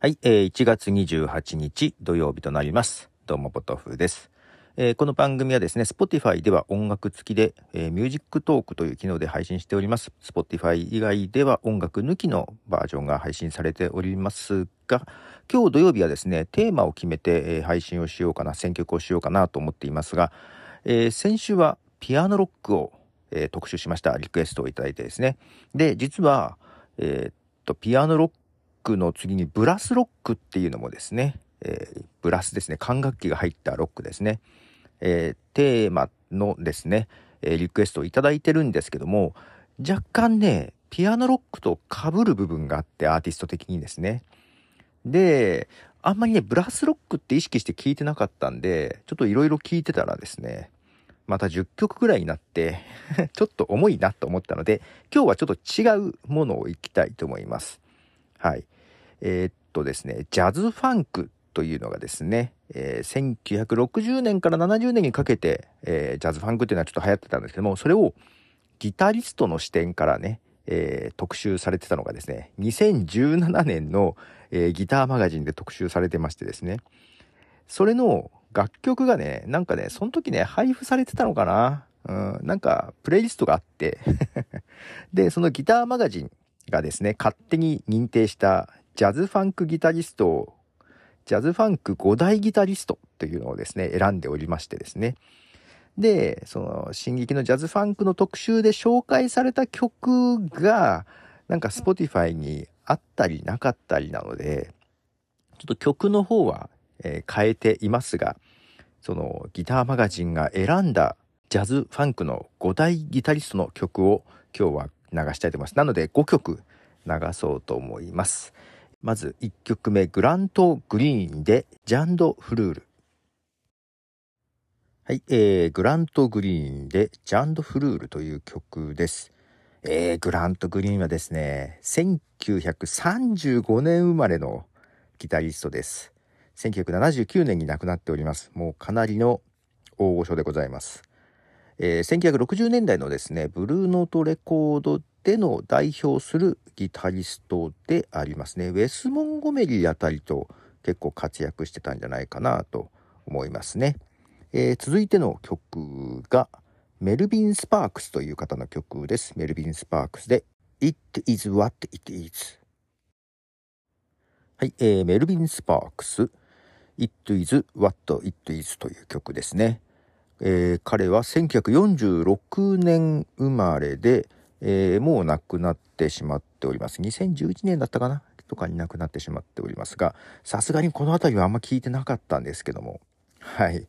はい、えー、1月28日土曜日となります。どうも、ポトフです。えーこの番組はですね、Spotify では音楽付きで、えー、ミュージックトークという機能で配信しております。Spotify 以外では音楽抜きのバージョンが配信されておりますが、今日土曜日はですね、テーマを決めて、えー配信をしようかな、選曲をしようかなと思っていますが、えー先週はピアノロックを、えー特集しました。リクエストをいただいてですね。で、実は、えーっと、ピアノロックの次にブラスロックっていうのもですね、えーブラスですね、管楽器が入ったロックですね。えーテーマのですね、えリクエストをいただいてるんですけども、若干ね、ピアノロックと被る部分があって、アーティスト的にですね。で、あんまりね、ブラスロックって意識して聞いてなかったんで、ちょっといろいろ聞いてたらですね、また10曲ぐらいになって、ちょっと重いなと思ったので、今日はちょっと違うものをいきたいと思います。はい。えーっとですね、ジャズファンクというのがですね、えー1960年から70年にかけて、えージャズファンクっていうのはちょっと流行ってたんですけども、それをギタリストの視点からね、えー特集されてたのがですね、2017年の、えーギターマガジンで特集されてましてですね、それの楽曲がね、なんかね、その時ね、配布されてたのかな。うん、なんか、プレイリストがあって、で、そのギターマガジンがですね、勝手に認定したジャズファンクギタリスト、ジャズファンク5大ギタリストというのをですね、選んでおりましてですね。で、その、進撃のジャズファンクの特集で紹介された曲が、なんか Spotify にあったりなかったりなので、ちょっと曲の方は、えー変えていますが、そのギターマガジンが選んだジャズファンクの5大ギタリストの曲を今日は流したいと思います。なので5曲流そうと思います。まず1曲目、グラント・グリーンでジャンド・フルール。はい、えー、グラント・グリーンでジャンド・フルールという曲です。えー、グラント・グリーンはですね、1935年生まれのギタリストです。1979年に亡くなっております。もうかなりの大御所でございます。えー1960年代のですね、ブルーノートレコードでの代表するギタリストでありますね。ウェス・モンゴメリーあたりと結構活躍してたんじゃないかなと思いますね。えー続いての曲がメルビン・スパークスという方の曲です。メルビン・スパークスで It is what it is。はい、えーメルビン・スパークス It is what it is という曲ですね。えー彼は1946年生まれで、えーもう亡くなってしまっております。2011年だったかな？とかに亡くなってしまっておりますが、さすがにこの辺りはあんま聞いてなかったんですけども、はい。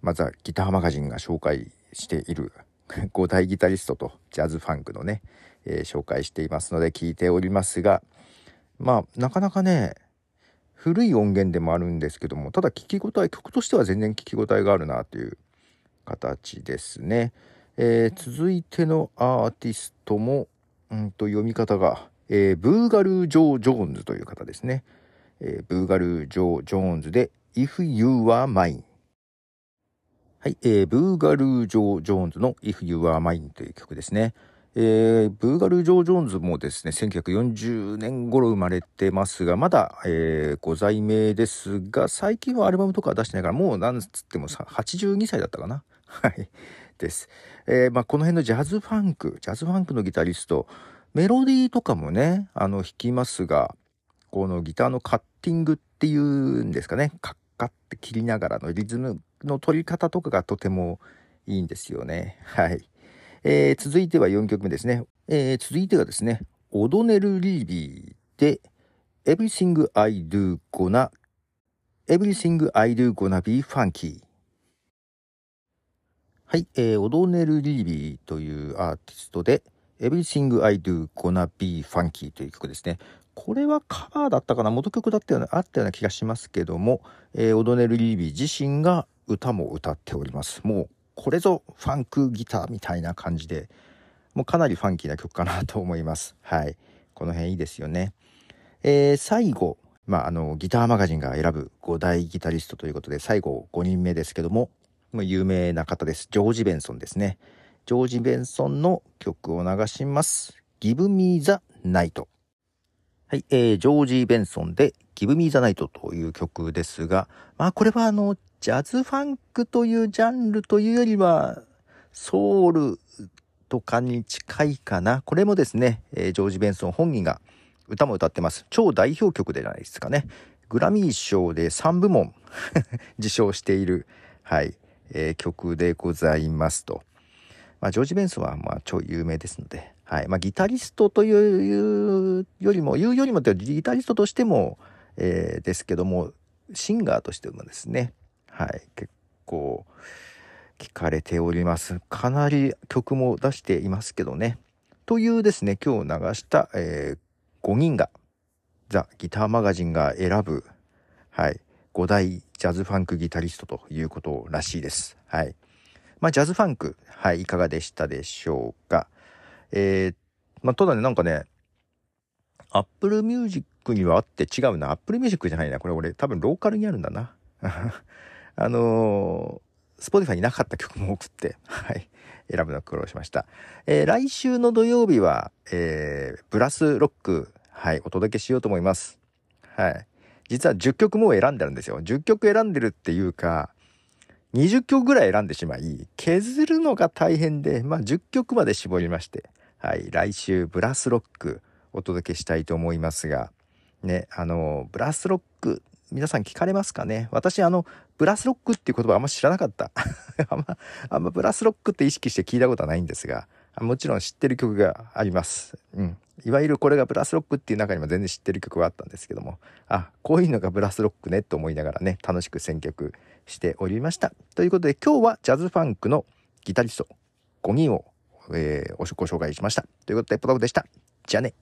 まずはギターマガジンが紹介している 5大ギタリストとジャズファンクのね、えー紹介していますので聞いておりますが、まあ、なかなかね、古い音源でもあるんですけども、ただ聞き応え、曲としては全然聞き応えがあるなという形ですね。えー続いてのアーティストも、うんと読み方が、えーブーガルー・ジョー・ジョーンズという方ですね。えーブーガルー・ジョー・ジョーンズで If You Are Mine。はい、えーブーガルー・ジョー・ジョーンズの If You Are Mine という曲ですね。えーブーガルー・ジョー・ジョーンズもですね、1940年頃生まれてますが、まだ、えーご在名ですが、最近はアルバムとか出してないから、もうなんつってもさ82歳だったかな。はい。です。えーまあ、この辺のジャズファンク、ジャズファンクのギタリスト、メロディーとかもね、あの、弾きますが、このギターのカッティングっていうんですかね、カッカって切りながらのリズムの取り方とかがとてもいいんですよね。はい。えー続いては4曲目ですね。えー続いてはですね、オドネル・リービーで Everything I Do Gonna Everything I Do Gonna Be Funky はい、えーオドネル・リービーというアーティストで Everything I Do Gonna Be Funky という曲ですね。これはカバーだったかな？元曲だったような、あったような気がしますけども、えーオドネル・リービー自身が歌も歌っております。もう、これぞファンクギターみたいな感じで、もうかなりファンキーな曲かなと思います。はい。この辺いいですよね。えー最後、まあ、あの、ギターマガジンが選ぶ5大ギタリストということで、最後5人目ですけども、有名な方です。ジョージ・ベンソンですね。ジョージ・ベンソンの曲を流します。Give Me the Night。はい、えージョージ・ベンソンで Give Me the Night という曲ですが、まあこれはあの、ジャズファンクというジャンルというよりは、ソウルとかに近いかな。これもですね、えー、ジョージ・ベンソン本人が歌も歌ってます。超代表曲でじゃないですかね。グラミー賞で3部門 受賞している、はい、えー、曲でございますと。まあ、ジョージ・ベンソンはまあ超有名ですので、はい。まあ、ギタリストというよりも、言うよりもギタリストとしても、えー、ですけども、シンガーとしてもですね、はい。結構、聞かれております。かなり曲も出していますけどね。というですね、今日流した、えー、5人が、ザ・ギターマガジンが選ぶ、はい、5大ジャズファンクギタリストということらしいです。はい。まあ、ジャズファンク、はい、いかがでしたでしょうか。えー、まあ、ただね、なんかね、Apple Music にはあって違うな。Apple Music じゃないな。これ俺多分ローカルにあるんだな。あのー、Spotify になかった曲も多くって、はい。選ぶの苦労しました。えー、来週の土曜日は、えー、ブラスロック、はい、お届けしようと思います。はい。実は10曲も選んでるんですよ。10曲選んでるっていうか、20曲ぐらい選んでしまい、削るのが大変で、まあ10曲まで絞りまして、はい、来週ブラスロックお届けしたいと思いますが、ね、あの、ブラスロック、皆さん聞かれますかね？私、あの、ブラスロックっていう言葉あんま知らなかった。あんま、あんまブラスロックって意識して聞いたことはないんですが、もちろん知ってる曲があります。うん。いわゆるこれがブラスロックっていう中にも全然知ってる曲はあったんですけども、あ、こういうのがブラスロックねと思いながらね、楽しく選曲しておりました。ということで今日はジャズファンクのギタリスト5人を、えー、ご紹介しました。ということで、ポトフでした。じゃあね。